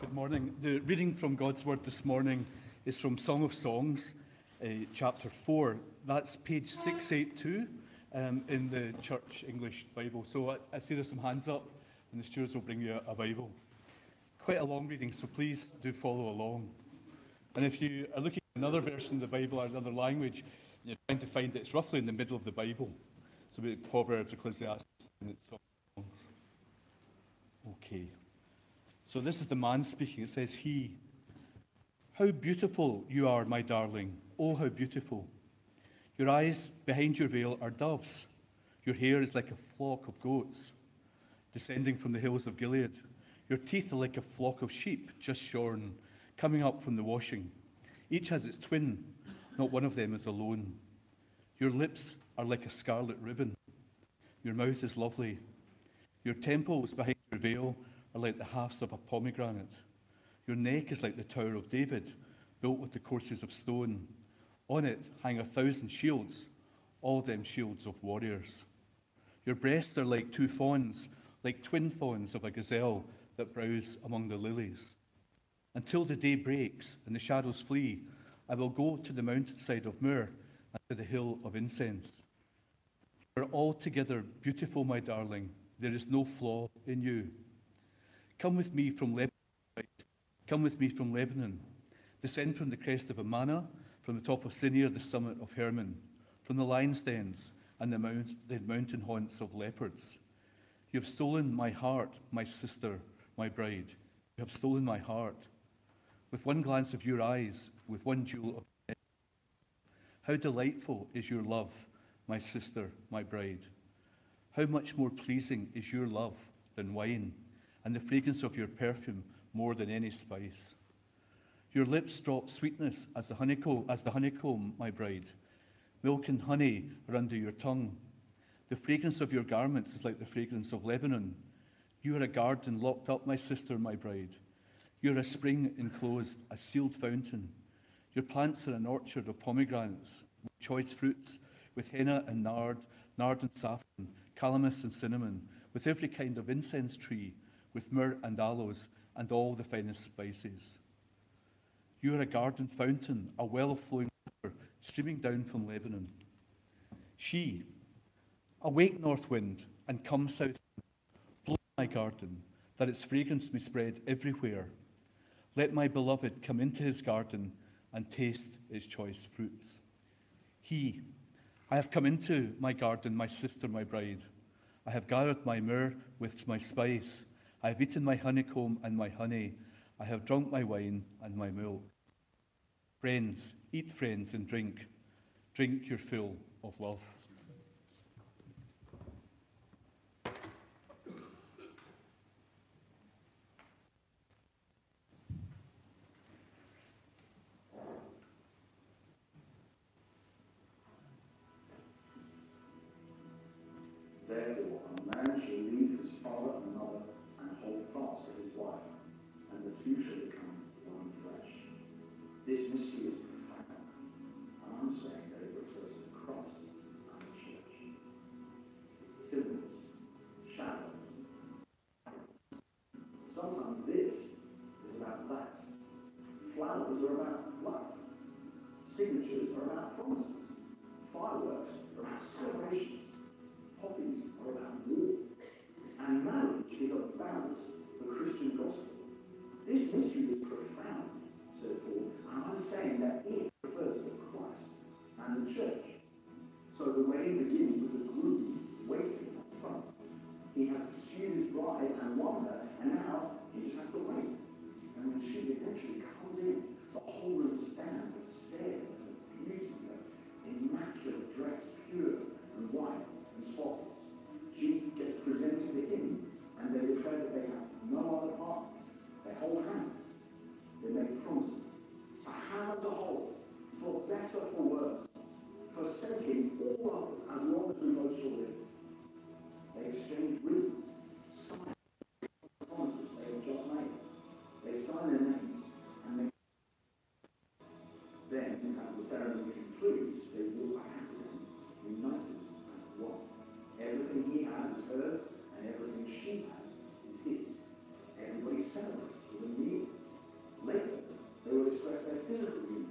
Good morning. The reading from God's Word this morning is from Song of Songs, uh, chapter 4. That's page 682 um, in the Church English Bible. So I, I see there's some hands up, and the stewards will bring you a, a Bible. Quite a long reading, so please do follow along. And if you are looking at another version of the Bible or another language, you're trying to find it, it's roughly in the middle of the Bible. So we Proverbs, Ecclesiastes, and it's songs. Okay. So this is the man speaking. It says, He. How beautiful you are, my darling. Oh, how beautiful. Your eyes behind your veil are doves. Your hair is like a flock of goats descending from the hills of Gilead. Your teeth are like a flock of sheep just shorn, coming up from the washing. Each has its twin, not one of them is alone. Your lips are like a scarlet ribbon. Your mouth is lovely. Your temples behind your veil are like the halves of a pomegranate. Your neck is like the Tower of David, built with the courses of stone. On it hang a thousand shields, all them shields of warriors. Your breasts are like two fawns, like twin fawns of a gazelle that browse among the lilies. Until the day breaks and the shadows flee, I will go to the mountainside of Myrrh and to the hill of incense. You are altogether beautiful, my darling. There is no flaw in you. Come with me from Lebanon. Come with me from Lebanon. Descend from the crest of Amana, from the top of Senir, the summit of Hermon, from the lion's dens and the, mount, the mountain haunts of leopards. You have stolen my heart, my sister, my bride. You have stolen my heart. With one glance of your eyes, with one jewel of How delightful is your love, my sister, my bride. How much more pleasing is your love than wine and the fragrance of your perfume more than any spice. Your lips drop sweetness as the honeycomb, as the honeycomb, my bride. Milk and honey are under your tongue. The fragrance of your garments is like the fragrance of Lebanon. You are a garden locked up, my sister, my bride. You are a spring enclosed, a sealed fountain. Your plants are an orchard of pomegranates, with choice fruits, with henna and nard, nard and saffron, calamus and cinnamon, with every kind of incense tree, with myrrh and aloes and all the finest spices. You are a garden fountain, a well of flowing water streaming down from Lebanon. She, awake, north wind, and come south, blow my garden, that its fragrance may spread everywhere. Let my beloved come into his garden and taste its choice fruits. He, I have come into my garden, my sister, my bride. I have gathered my myrrh with my spice I have eaten my honeycomb and my honey. I have drunk my wine and my milk. Friends, eat friends and drink. Drink your fill of love. Are about love. Signatures are about promises. Fireworks are about celebrations. Poppies are about war. And marriage is about the Christian gospel. This mystery is profound, says Paul, and I'm saying that it refers to Christ and the church. So the wedding begins with the groom waiting up front. He has pursued his bride and won her, and now he just has to wait. And when she eventually comes, holy stands and stares at the beauty of the immaculate dress, pure and white and spotless. She gets presented to him, and they declare that they have no other partners. They hold hands. They make promises to have to a whole, for better for worse, forsaking all others as long as we both shall live. They exchange rings, sign the promises they have just made. They sign their names. Then, as the ceremony concludes, they walk back to them, united as one. Everything he has is hers, and everything she has is his. Everybody celebrates with a meal. Later, they will express their physical union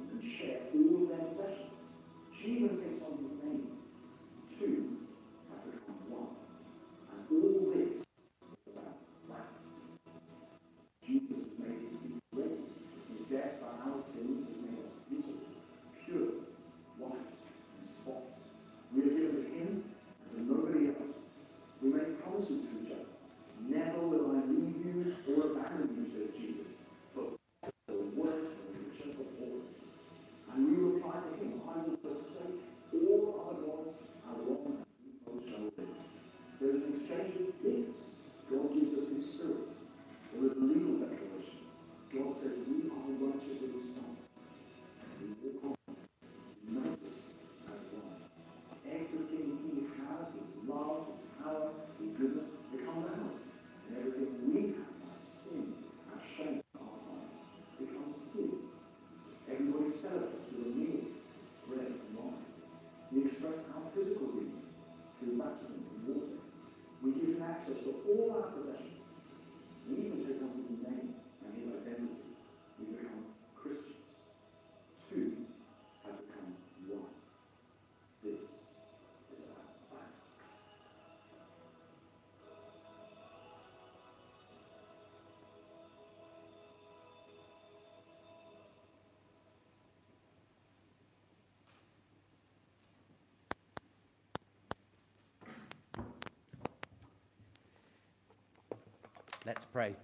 Let's pray.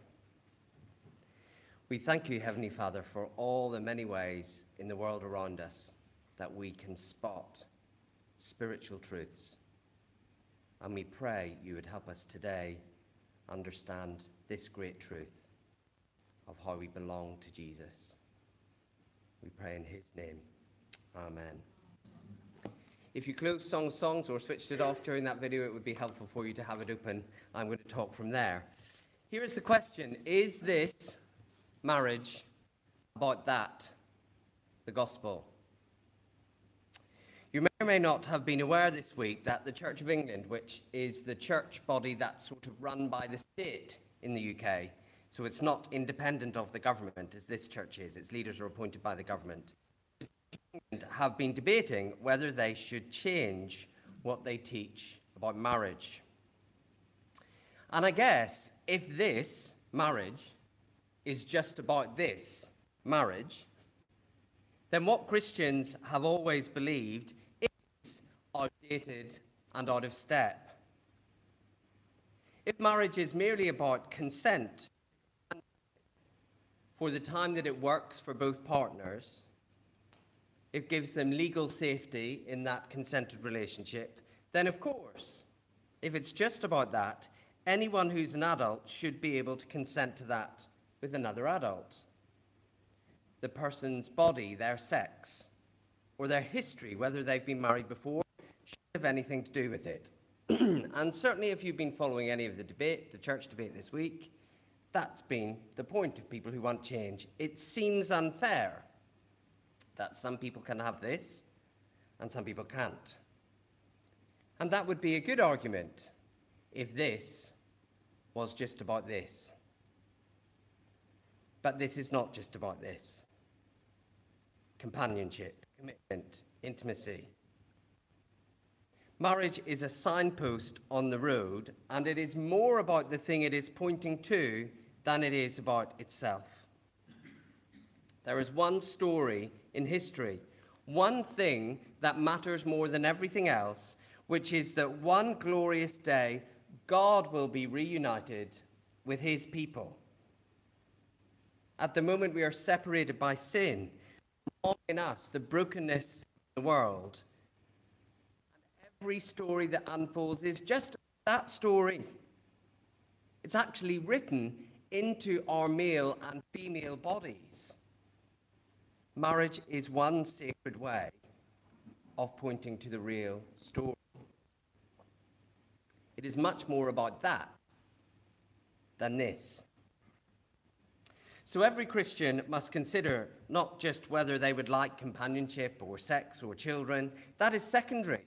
We thank you, Heavenly Father, for all the many ways in the world around us that we can spot spiritual truths. And we pray you would help us today understand this great truth of how we belong to Jesus. We pray in his name. Amen. If you closed Song Songs or switched it off during that video, it would be helpful for you to have it open. I'm going to talk from there. Here is the question Is this marriage about that, the gospel? You may or may not have been aware this week that the Church of England, which is the church body that's sort of run by the state in the UK, so it's not independent of the government as this church is, its leaders are appointed by the government, have been debating whether they should change what they teach about marriage. And I guess if this marriage is just about this marriage, then what Christians have always believed is outdated and out of step. If marriage is merely about consent for the time that it works for both partners, it gives them legal safety in that consented relationship, then of course, if it's just about that, anyone who's an adult should be able to consent to that with another adult. The person's body, their sex, or their history, whether they've been married before, should have anything to do with it. and certainly, if you've been following any of the debate, the church debate this week, that's been the point of people who want change. It seems unfair that some people can have this and some people can't. And that would be a good argument if this was just about this. But this is not just about this companionship, commitment, intimacy. Marriage is a signpost on the road, and it is more about the thing it is pointing to than it is about itself. There is one story in history, one thing that matters more than everything else, which is that one glorious day God will be reunited with his people. At the moment, we are separated by sin, in us, the brokenness in the world. And every story that unfolds is just that story. It's actually written into our male and female bodies. Marriage is one sacred way of pointing to the real story. It is much more about that than this. So every Christian must consider not just whether they would like companionship or sex or children, that is secondary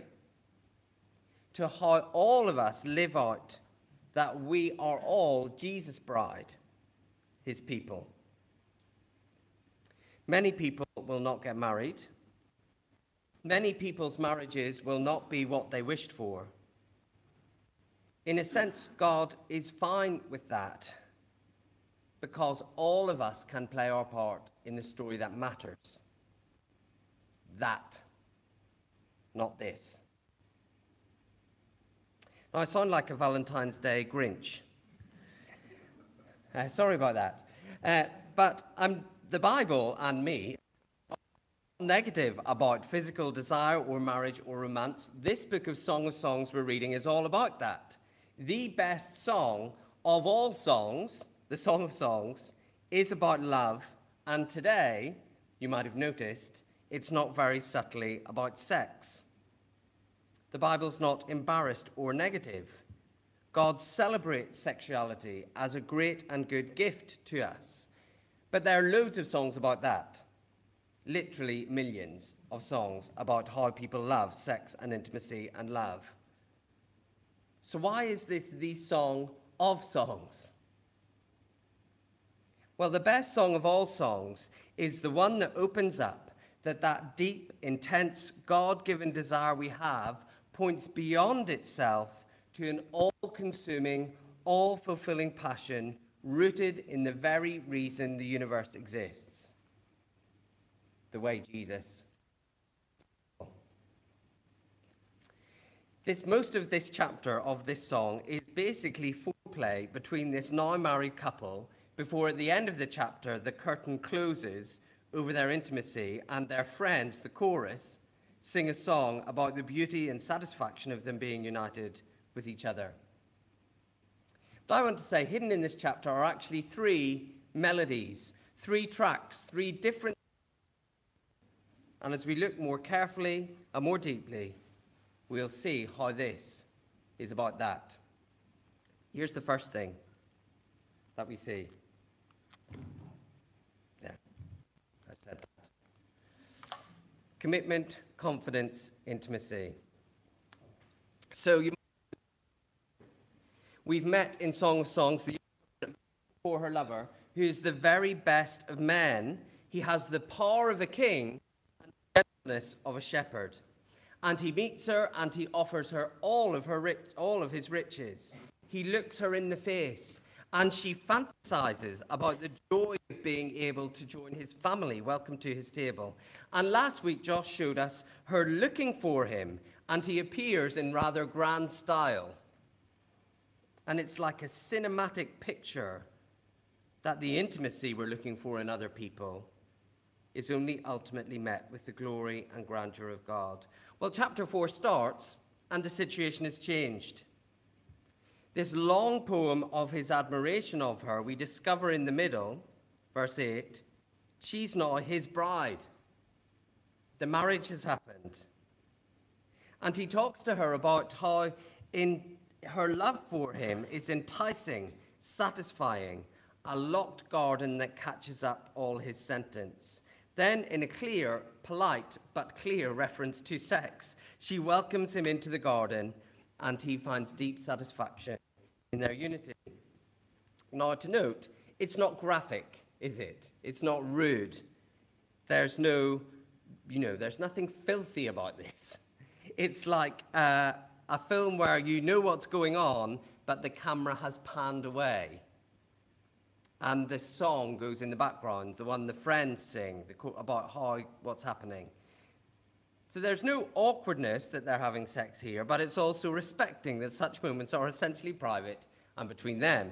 to how all of us live out that we are all Jesus' bride, his people. Many people will not get married. Many people's marriages will not be what they wished for. In a sense, God is fine with that because all of us can play our part in the story that matters. That, not this. Now, I sound like a Valentine's Day Grinch. Uh, sorry about that. Uh, but um, the Bible and me are negative about physical desire or marriage or romance. This book of Song of Songs we're reading is all about that the best song of all songs, the Song of Songs, is about love, and today, you might have noticed, it's not very subtly about sex. The Bible's not embarrassed or negative. God celebrates sexuality as a great and good gift to us. But there are loads of songs about that. Literally millions of songs about how people love sex and intimacy and love. So, why is this the song of songs? Well, the best song of all songs is the one that opens up that that deep, intense, God given desire we have points beyond itself to an all consuming, all fulfilling passion rooted in the very reason the universe exists the way Jesus. This, most of this chapter of this song is basically foreplay between this now married couple before at the end of the chapter the curtain closes over their intimacy and their friends, the chorus, sing a song about the beauty and satisfaction of them being united with each other. But I want to say, hidden in this chapter are actually three melodies, three tracks, three different. And as we look more carefully and more deeply, we'll see how this is about that. Here's the first thing that we see. There, I said that. Commitment, confidence, intimacy. So you We've met in Song of Songs the for her lover, who is the very best of men. He has the power of a king and the gentleness of a shepherd. And he meets her and he offers her all of, her rich, all of his riches. He looks her in the face and she fantasizes about the joy of being able to join his family. Welcome to his table. And last week, Josh showed us her looking for him, and he appears in rather grand style. And it's like a cinematic picture that the intimacy we're looking for in other people is only ultimately met with the glory and grandeur of God. Well, chapter 4 starts, and the situation has changed. This long poem of his admiration of her, we discover in the middle, verse 8, she's now his bride. The marriage has happened. And he talks to her about how in her love for him is enticing, satisfying, a locked garden that catches up all his sentence. Then, in a clear, polite, but clear reference to sex, she welcomes him into the garden and he finds deep satisfaction in their unity. Now, to note, it's not graphic, is it? It's not rude. There's no, you know, there's nothing filthy about this. It's like uh, a film where you know what's going on, but the camera has panned away. And the song goes in the background, the one the friends sing about how what's happening. So there's no awkwardness that they're having sex here, but it's also respecting that such moments are essentially private and between them.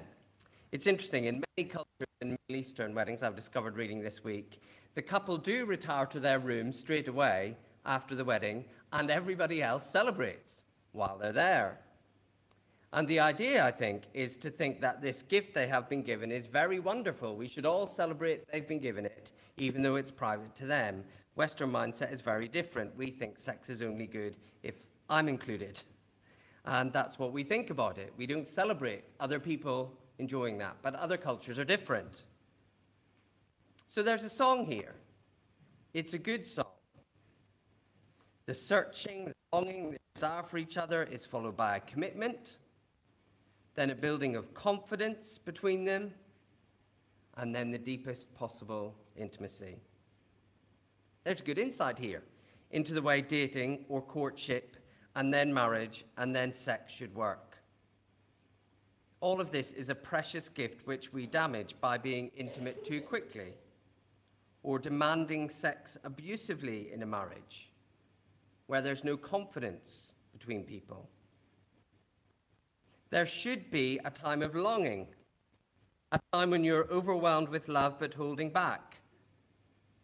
It's interesting, in many cultures in Middle Eastern weddings I've discovered reading this week, the couple do retire to their room straight away after the wedding, and everybody else celebrates while they're there. And the idea, I think, is to think that this gift they have been given is very wonderful. We should all celebrate they've been given it, even though it's private to them. Western mindset is very different. We think sex is only good if I'm included. And that's what we think about it. We don't celebrate other people enjoying that, but other cultures are different. So there's a song here. It's a good song. The searching, the longing, the desire for each other is followed by a commitment, then a building of confidence between them, and then the deepest possible intimacy. There's good insight here into the way dating or courtship and then marriage and then sex should work. All of this is a precious gift which we damage by being intimate too quickly or demanding sex abusively in a marriage where there's no confidence between people. There should be a time of longing, a time when you're overwhelmed with love but holding back,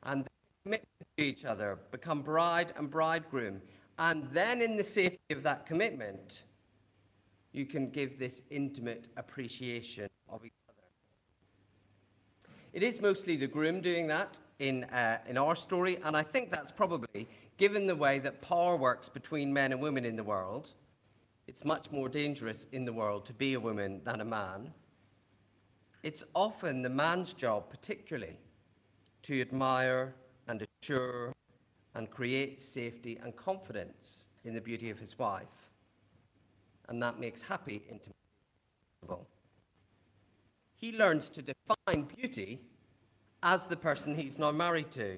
and commit to each other, become bride and bridegroom, and then in the safety of that commitment, you can give this intimate appreciation of each other. It is mostly the groom doing that in, uh, in our story, and I think that's probably, given the way that power works between men and women in the world, it's much more dangerous in the world to be a woman than a man. It's often the man's job, particularly, to admire and assure and create safety and confidence in the beauty of his wife. And that makes happy possible. He learns to define beauty as the person he's now married to.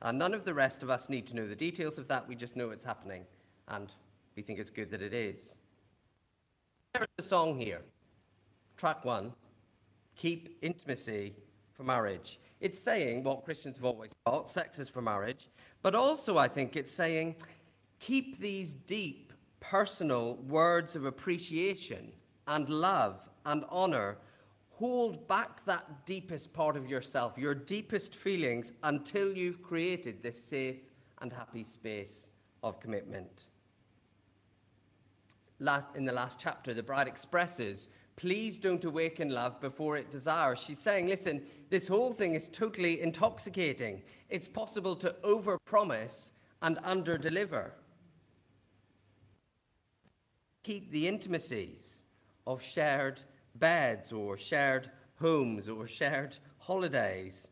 And none of the rest of us need to know the details of that. We just know it's happening. And we think it's good that it is. There's a song here. Track one Keep intimacy for marriage. It's saying what Christians have always thought sex is for marriage. But also, I think it's saying keep these deep, personal words of appreciation and love and honor. Hold back that deepest part of yourself, your deepest feelings, until you've created this safe and happy space of commitment in the last chapter, the bride expresses, please don't awaken love before it desires. She's saying, listen, this whole thing is totally intoxicating. It's possible to overpromise and underdeliver. Keep the intimacies of shared beds or shared homes or shared holidays.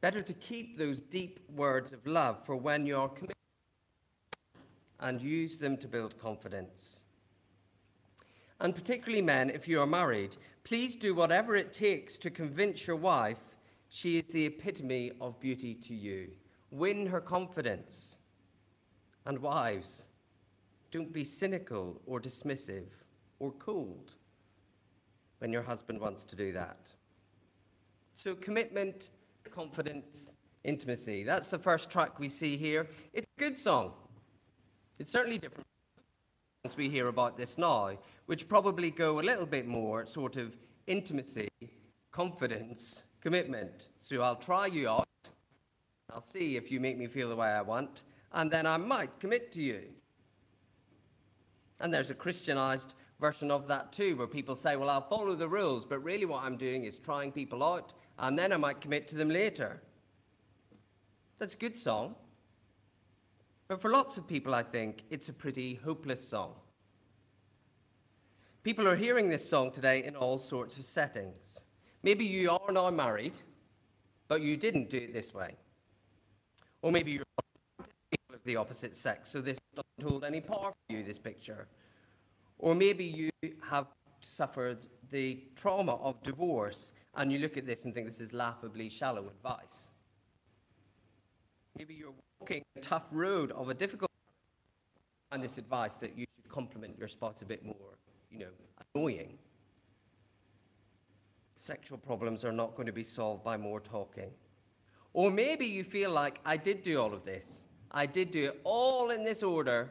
Better to keep those deep words of love for when you're committed and use them to build confidence and particularly men, if you are married, please do whatever it takes to convince your wife she is the epitome of beauty to you. Win her confidence. And wives, don't be cynical or dismissive or cold when your husband wants to do that. So, commitment, confidence, intimacy. That's the first track we see here. It's a good song. It's certainly different we hear about this now, which probably go a little bit more sort of intimacy, confidence, commitment. So I'll try you out, I'll see if you make me feel the way I want, and then I might commit to you. And there's a Christianized version of that too, where people say, Well, I'll follow the rules, but really what I'm doing is trying people out, and then I might commit to them later. That's a good song. But for lots of people, I think it's a pretty hopeless song. People are hearing this song today in all sorts of settings. Maybe you are now married, but you didn't do it this way. Or maybe you're of the opposite sex, so this doesn't hold any power for you, this picture. Or maybe you have suffered the trauma of divorce and you look at this and think this is laughably shallow advice. Maybe you're walking a tough road of a difficult and this advice that you should compliment your spouse a bit more, you know, annoying. Sexual problems are not going to be solved by more talking. Or maybe you feel like I did do all of this. I did do it all in this order,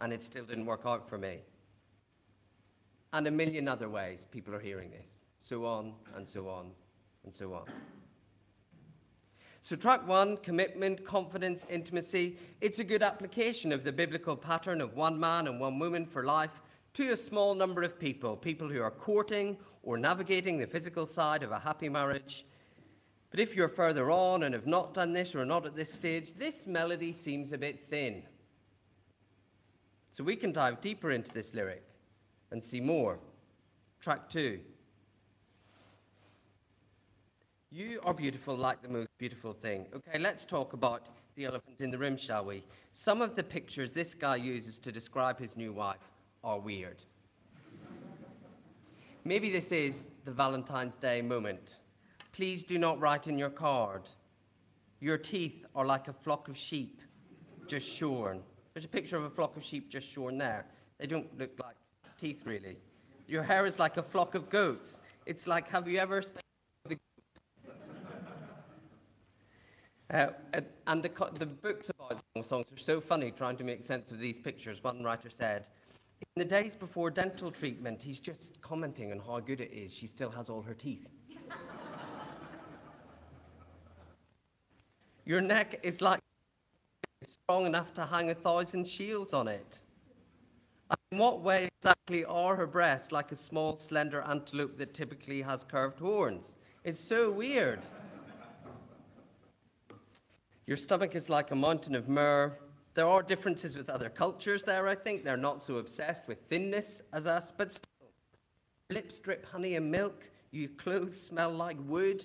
and it still didn't work out for me. And a million other ways people are hearing this. So on and so on and so on. So, track one commitment, confidence, intimacy. It's a good application of the biblical pattern of one man and one woman for life to a small number of people, people who are courting or navigating the physical side of a happy marriage. But if you're further on and have not done this or are not at this stage, this melody seems a bit thin. So we can dive deeper into this lyric and see more. Track two. You are beautiful like the most beautiful thing. Okay, let's talk about the elephant in the room, shall we? Some of the pictures this guy uses to describe his new wife are weird. Maybe this is the Valentine's Day moment. Please do not write in your card. Your teeth are like a flock of sheep just shorn. There's a picture of a flock of sheep just shorn there. They don't look like teeth, really. Your hair is like a flock of goats. It's like, have you ever spent Uh, and the, the, books about songs are so funny trying to make sense of these pictures. One writer said, in the days before dental treatment, he's just commenting on how good it is. She still has all her teeth. Your neck is like strong enough to hang a thousand shields on it. In what way exactly are her breasts like a small, slender antelope that typically has curved horns? It's so weird. Your stomach is like a mountain of myrrh. There are differences with other cultures there, I think. They're not so obsessed with thinness as us, but still. Lips drip honey and milk. Your clothes smell like wood.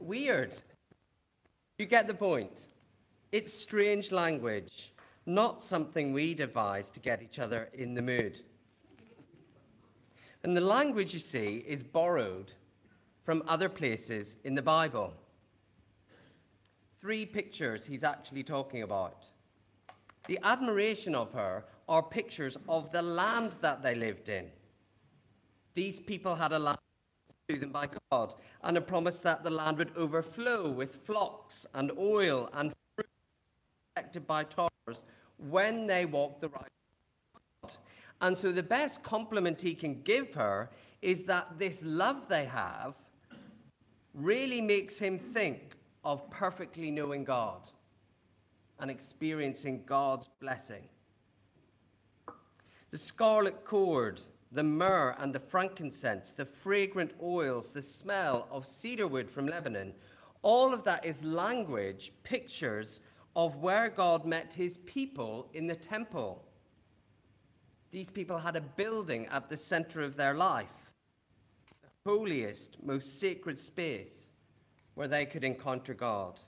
Weird. You get the point. It's strange language, not something we devise to get each other in the mood. And the language, you see, is borrowed from other places in the Bible. Three pictures he's actually talking about. The admiration of her are pictures of the land that they lived in. These people had a land to them by God and a promise that the land would overflow with flocks and oil and fruit protected by towers when they walked the right path. And so the best compliment he can give her is that this love they have really makes him think of perfectly knowing God and experiencing God's blessing. The scarlet cord, the myrrh and the frankincense, the fragrant oils, the smell of cedar wood from Lebanon, all of that is language, pictures of where God met his people in the temple. These people had a building at the center of their life, the holiest, most sacred space where they could encounter God.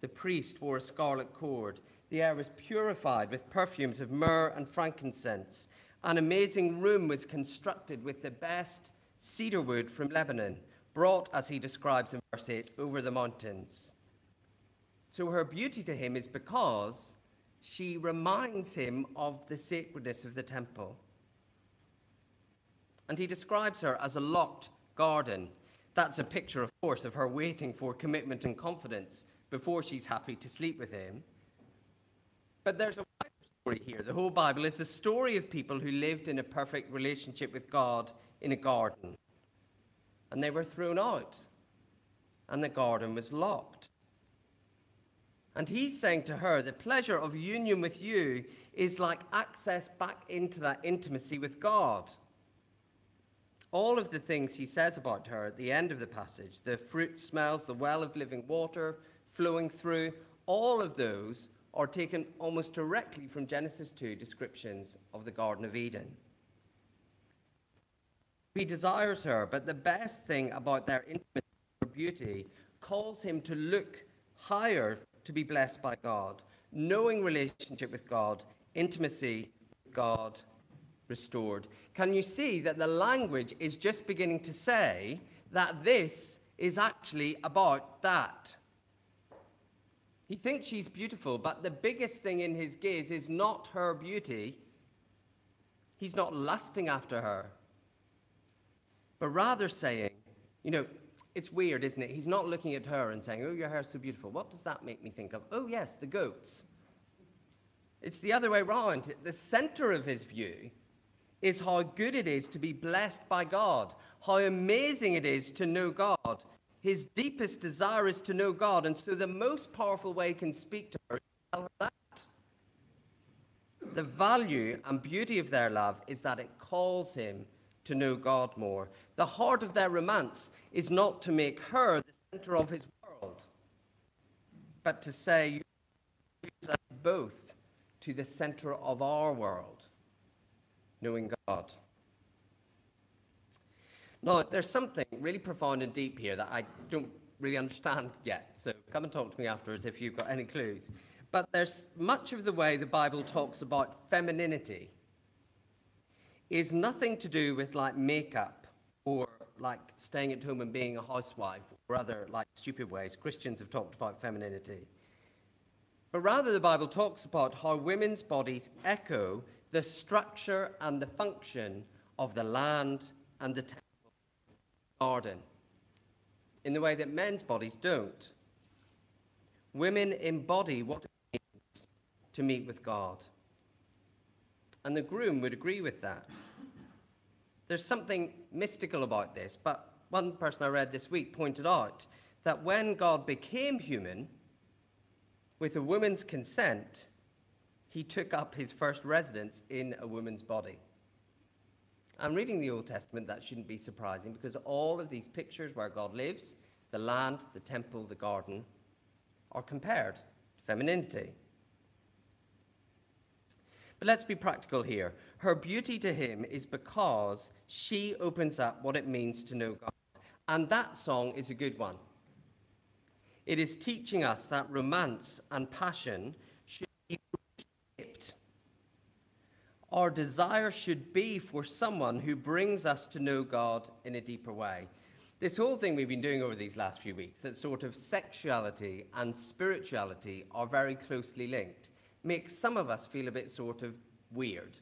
The priest wore a scarlet cord. The air was purified with perfumes of myrrh and frankincense. An amazing room was constructed with the best cedar wood from Lebanon, brought, as he describes in verse 8, over the mountains. So her beauty to him is because she reminds him of the sacredness of the temple. And he describes her as a locked garden. That's a picture, of course, of her waiting for commitment and confidence before she's happy to sleep with him. But there's a wider story here. The whole Bible is a story of people who lived in a perfect relationship with God in a garden. And they were thrown out, and the garden was locked. And he's saying to her, the pleasure of union with you is like access back into that intimacy with God. All of the things he says about her at the end of the passage the fruit smells, the well of living water, flowing through, all of those are taken almost directly from Genesis 2 descriptions of the Garden of Eden. He desires her, but the best thing about their intimacy or beauty calls him to look higher to be blessed by God, knowing relationship with God, intimacy with God restored. Can you see that the language is just beginning to say that this is actually about that? He thinks she's beautiful, but the biggest thing in his gaze is not her beauty. He's not lusting after her, but rather saying, you know, it's weird, isn't it? He's not looking at her and saying, Oh, your hair's so beautiful. What does that make me think of? Oh, yes, the goats. It's the other way around. The center of his view is how good it is to be blessed by God, how amazing it is to know God, his deepest desire is to know God, and so the most powerful way he can speak to her is tell her that. The value and beauty of their love is that it calls him to know God more. The heart of their romance is not to make her the center of his world, but to say, use us both to the center of our world, knowing God. No, there's something really profound and deep here that I don't really understand yet. So come and talk to me afterwards if you've got any clues. But there's much of the way the Bible talks about femininity is nothing to do with like makeup or like staying at home and being a housewife or other like stupid ways Christians have talked about femininity. But rather, the Bible talks about how women's bodies echo the structure and the function of the land and the temple garden in the way that men's bodies don't. Women embody what it means to meet with God. And the groom would agree with that. There's something mystical about this, but one person I read this week pointed out that when God became human, with a woman's consent, he took up his first residence in a woman's body. I'm reading the Old Testament, that shouldn't be surprising because all of these pictures where God lives, the land, the temple, the garden, are compared to femininity. But let's be practical here. Her beauty to him is because she opens up what it means to know God. And that song is a good one. It is teaching us that romance and passion should be shaped. Our desire should be for someone who brings us to know God in a deeper way. This whole thing we've been doing over these last few weeks, that sort of sexuality and spirituality are very closely linked, makes some of us feel a bit sort of weird.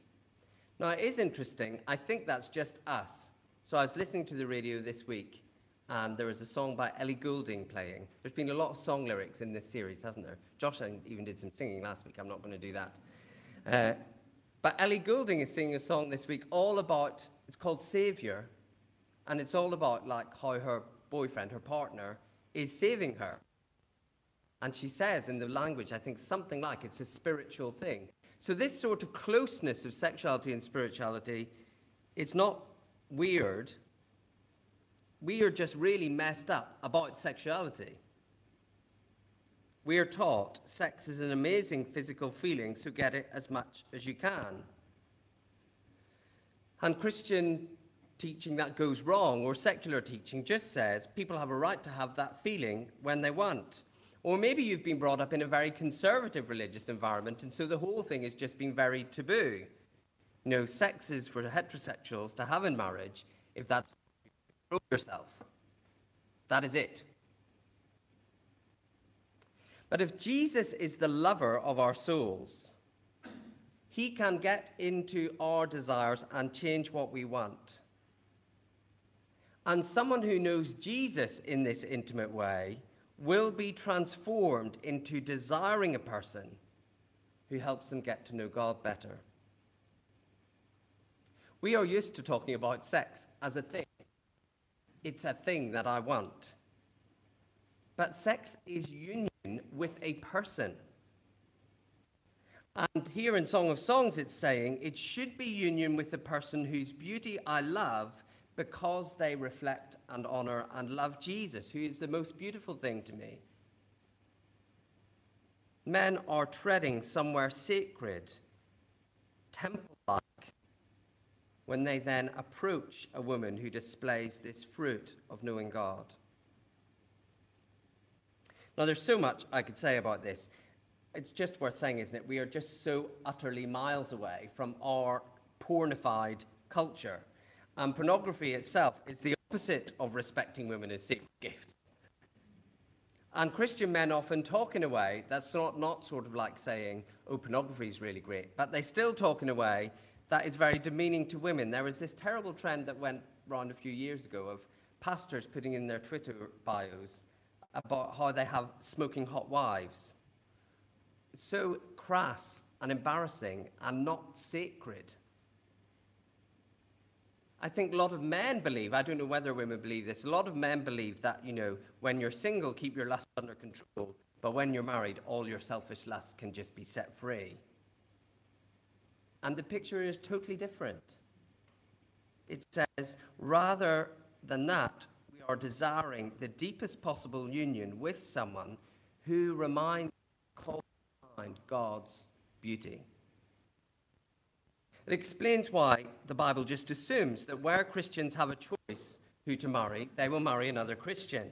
Now, it is interesting. I think that's just us. So I was listening to the radio this week, and there was a song by Ellie Goulding playing. There's been a lot of song lyrics in this series, hasn't there? Josh even did some singing last week. I'm not going to do that. Uh, but Ellie Goulding is singing a song this week all about, it's called Savior, and it's all about like how her boyfriend, her partner, is saving her. And she says in the language, I think something like it's a spiritual thing. So this sort of closeness of sexuality and spirituality, it's not weird. We are just really messed up about sexuality. We are taught sex is an amazing physical feeling, so get it as much as you can. And Christian teaching that goes wrong, or secular teaching just says people have a right to have that feeling when they want. Or maybe you've been brought up in a very conservative religious environment, and so the whole thing has just been very taboo. Know, sex is for heterosexuals to have in marriage if that's yourself. That is it. But if Jesus is the lover of our souls, he can get into our desires and change what we want. And someone who knows Jesus in this intimate way will be transformed into desiring a person who helps them get to know God better. We are used to talking about sex as a thing. It's a thing that I want. But sex is union with a person. And here in Song of Songs, it's saying it should be union with a person whose beauty I love because they reflect and honor and love Jesus, who is the most beautiful thing to me. Men are treading somewhere sacred, temple like, when they then approach a woman who displays this fruit of knowing God. Now, there's so much I could say about this. It's just worth saying, isn't it? We are just so utterly miles away from our pornified culture. And pornography itself is the opposite of respecting women as sacred gifts. And Christian men often talk in a way that's not, not sort of like saying, oh, pornography is really great, but they still talk in a way that is very demeaning to women. There was this terrible trend that went around a few years ago of pastors putting in their Twitter bios about how they have smoking hot wives. It's so crass and embarrassing and not sacred. I think a lot of men believe, I don't know whether women believe this, a lot of men believe that, you know, when you're single, keep your lust under control, but when you're married, all your selfish lusts can just be set free. And the picture is totally different. It says, rather than that, are desiring the deepest possible union with someone who reminds, God's beauty. It explains why the Bible just assumes that where Christians have a choice who to marry, they will marry another Christian.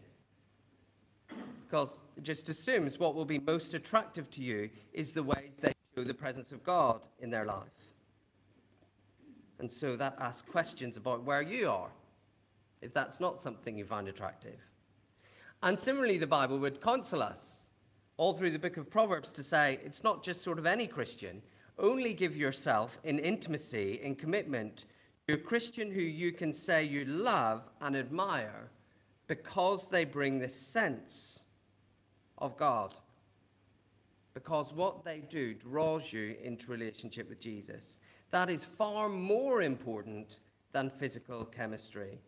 Because it just assumes what will be most attractive to you is the ways they show the presence of God in their life. And so that asks questions about where you are, if that's not something you find attractive. And similarly, the Bible would counsel us all through the book of Proverbs to say it's not just sort of any Christian, only give yourself in intimacy, in commitment to a Christian who you can say you love and admire because they bring this sense of God. Because what they do draws you into relationship with Jesus. That is far more important than physical chemistry.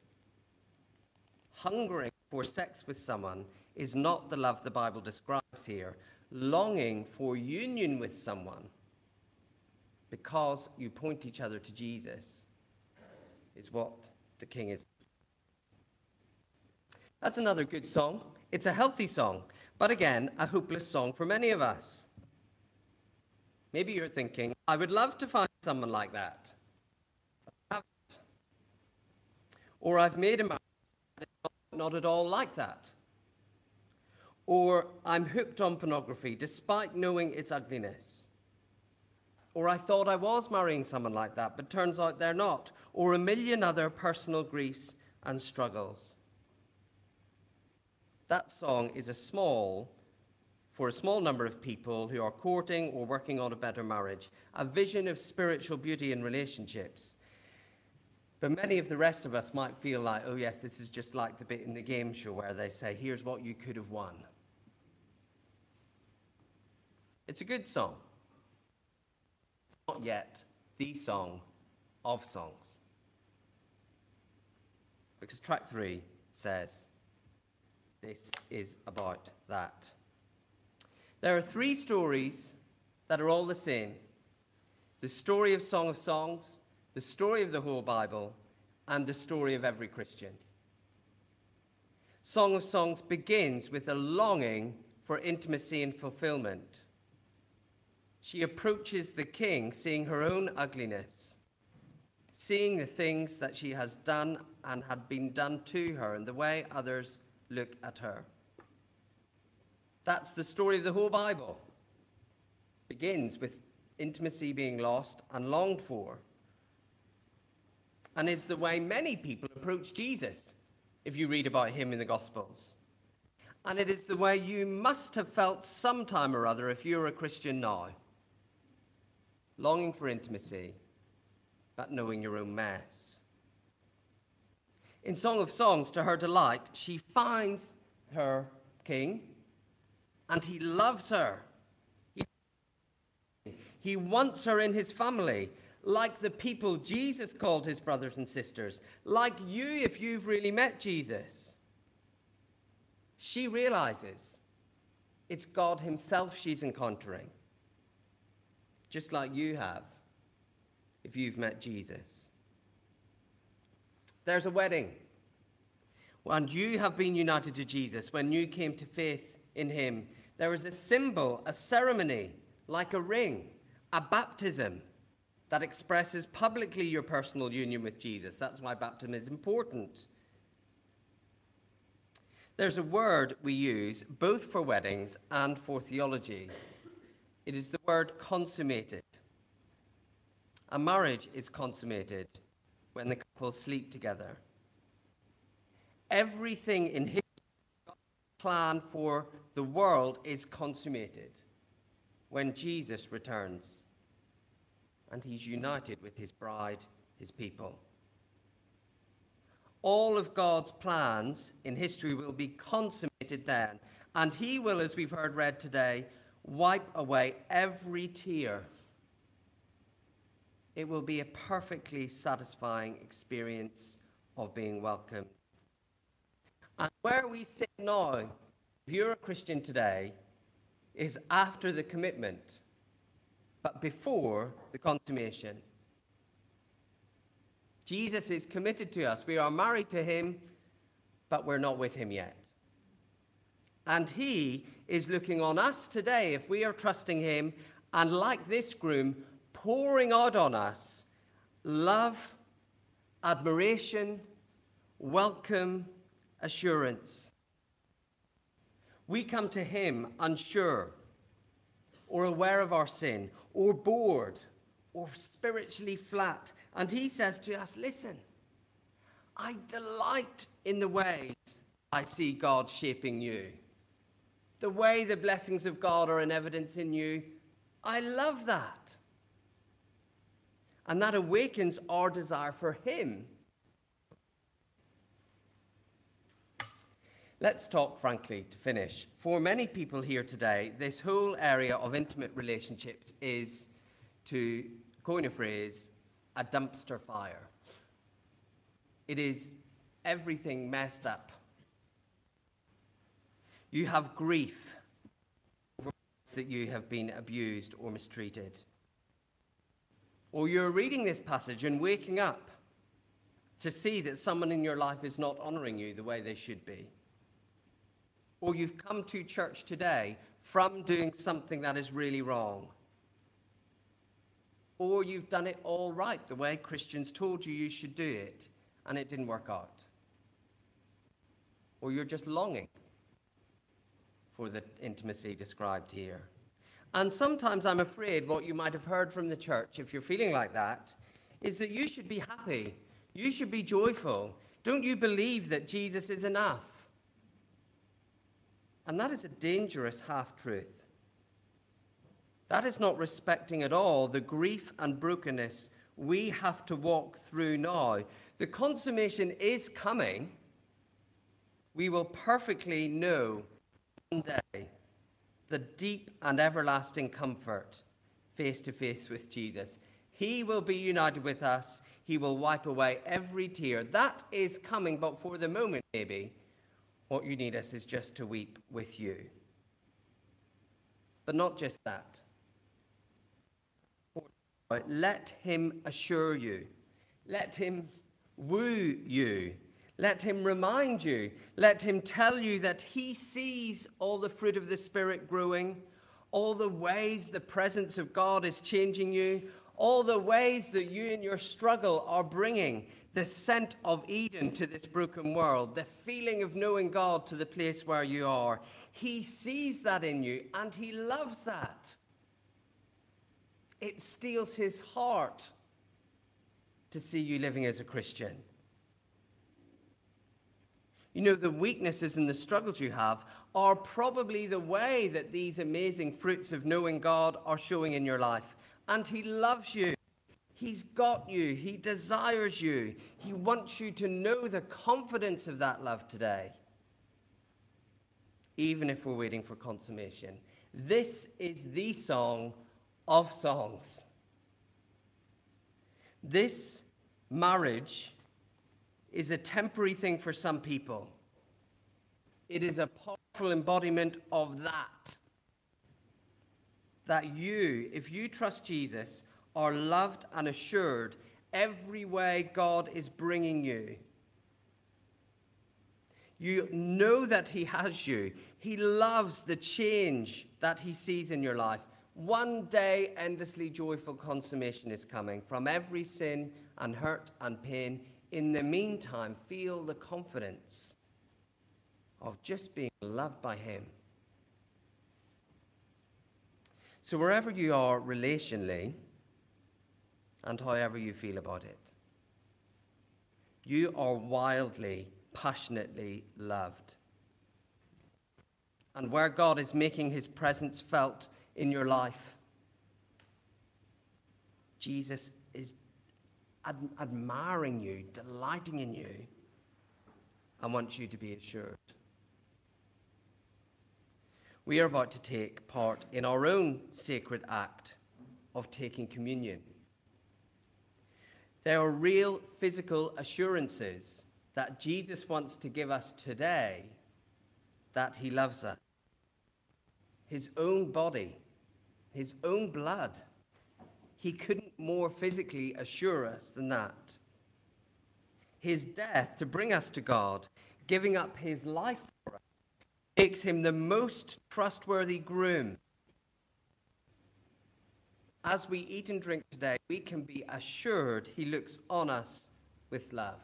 Hungering for sex with someone is not the love the Bible describes here. Longing for union with someone because you point each other to Jesus is what the king is. That's another good song. It's a healthy song, but again, a hopeless song for many of us. Maybe you're thinking, I would love to find someone like that. Or I've made a marriage not at all like that. Or I'm hooked on pornography despite knowing its ugliness. Or I thought I was marrying someone like that, but turns out they're not. Or a million other personal griefs and struggles. That song is a small, for a small number of people who are courting or working on a better marriage, a vision of spiritual beauty in relationships. But many of the rest of us might feel like, oh, yes, this is just like the bit in the game show where they say, here's what you could have won. It's a good song. It's not yet the song of songs. Because track three says, this is about that. There are three stories that are all the same the story of Song of Songs, the story of the whole Bible, and the story of every Christian. Song of Songs begins with a longing for intimacy and fulfillment. She approaches the king seeing her own ugliness, seeing the things that she has done and had been done to her, and the way others look at her. That's the story of the whole Bible. Begins with intimacy being lost and longed for. And it's the way many people approach Jesus, if you read about him in the Gospels. And it is the way you must have felt sometime or other if you're a Christian now longing for intimacy, but knowing your own mess. In Song of Songs, to her delight, she finds her king and he loves her. He, wants her in his family, like the people Jesus called his brothers and sisters, like you if you've really met Jesus. She realizes it's God Himself she's encountering just like you have if you've met Jesus. There's a wedding. And you have been united to Jesus when you came to faith in him. There is a symbol, a ceremony, like a ring, a baptism that expresses publicly your personal union with Jesus. That's why baptism is important. There's a word we use both for weddings and for theology. It is the word consummated. A marriage is consummated when the couple sleep together. Everything in his plan for the world is consummated when Jesus returns and he's united with his bride, his people. All of God's plans in history will be consummated then, and he will, as we've heard read today, wipe away every tear. It will be a perfectly satisfying experience of being welcomed. And where we sit now, if you're a Christian today, is after the commitment, but before the consummation. Jesus is committed to us. We are married to him, but we're not with him yet. And he is looking on us today if we are trusting him and, like this groom, pouring out on us love, admiration, welcome, assurance. We come to him unsure or aware of our sin or bored or spiritually flat. And he says to us, Listen, I delight in the ways I see God shaping you the way the blessings of God are in evidence in you. I love that. And that awakens our desire for Him. Let's talk frankly to finish. For many people here today, this whole area of intimate relationships is, to coin a phrase, a dumpster fire. It is everything messed up you have grief that you have been abused or mistreated. Or you're reading this passage and waking up to see that someone in your life is not honoring you the way they should be. Or you've come to church today from doing something that is really wrong. Or you've done it all right the way Christians told you you should do it and it didn't work out. Or you're just longing for the intimacy described here. And sometimes I'm afraid what you might have heard from the church, if you're feeling like that, is that you should be happy. You should be joyful. Don't you believe that Jesus is enough? And that is a dangerous half truth. That is not respecting at all the grief and brokenness we have to walk through now. The consummation is coming. We will perfectly know one day the deep and everlasting comfort face to face with Jesus. He will be united with us. He will wipe away every tear. That is coming, but for the moment, maybe, what you need us is just to weep with you. But not just that. Let him assure you. Let him woo you. Let him remind you. Let him tell you that he sees all the fruit of the Spirit growing, all the ways the presence of God is changing you, all the ways that you in your struggle are bringing the scent of Eden to this broken world, the feeling of knowing God to the place where you are. He sees that in you and he loves that. It steals his heart to see you living as a Christian. You know, the weaknesses and the struggles you have are probably the way that these amazing fruits of knowing God are showing in your life. And He loves you. He's got you. He desires you. He wants you to know the confidence of that love today, even if we're waiting for consummation. This is the song of songs. This marriage is a temporary thing for some people. It is a powerful embodiment of that. That you, if you trust Jesus, are loved and assured every way God is bringing you. You know that He has you. He loves the change that He sees in your life. One day, endlessly joyful consummation is coming from every sin and hurt and pain in the meantime, feel the confidence of just being loved by Him. So, wherever you are relationally, and however you feel about it, you are wildly, passionately loved. And where God is making His presence felt in your life, Jesus is ad- admiring you, delighting in you, and wants you to be assured. We are about to take part in our own sacred act of taking communion. There are real physical assurances that Jesus wants to give us today that he loves us. His own body, his own blood he couldn't more physically assure us than that. His death to bring us to God, giving up his life for us, makes him the most trustworthy groom. As we eat and drink today, we can be assured he looks on us with love.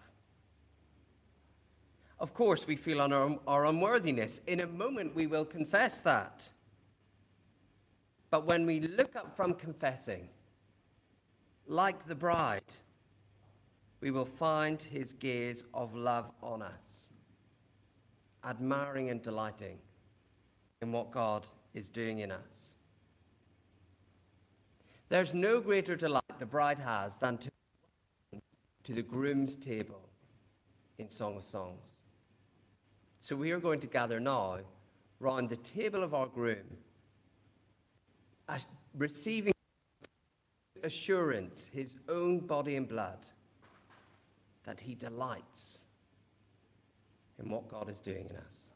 Of course, we feel our, our unworthiness. In a moment, we will confess that. But when we look up from confessing, like the bride, we will find his gaze of love on us, admiring and delighting in what God is doing in us. There's no greater delight the bride has than to to the groom's table in Song of Songs. So we are going to gather now round the table of our groom, receiving assurance, his own body and blood, that he delights in what God is doing in us.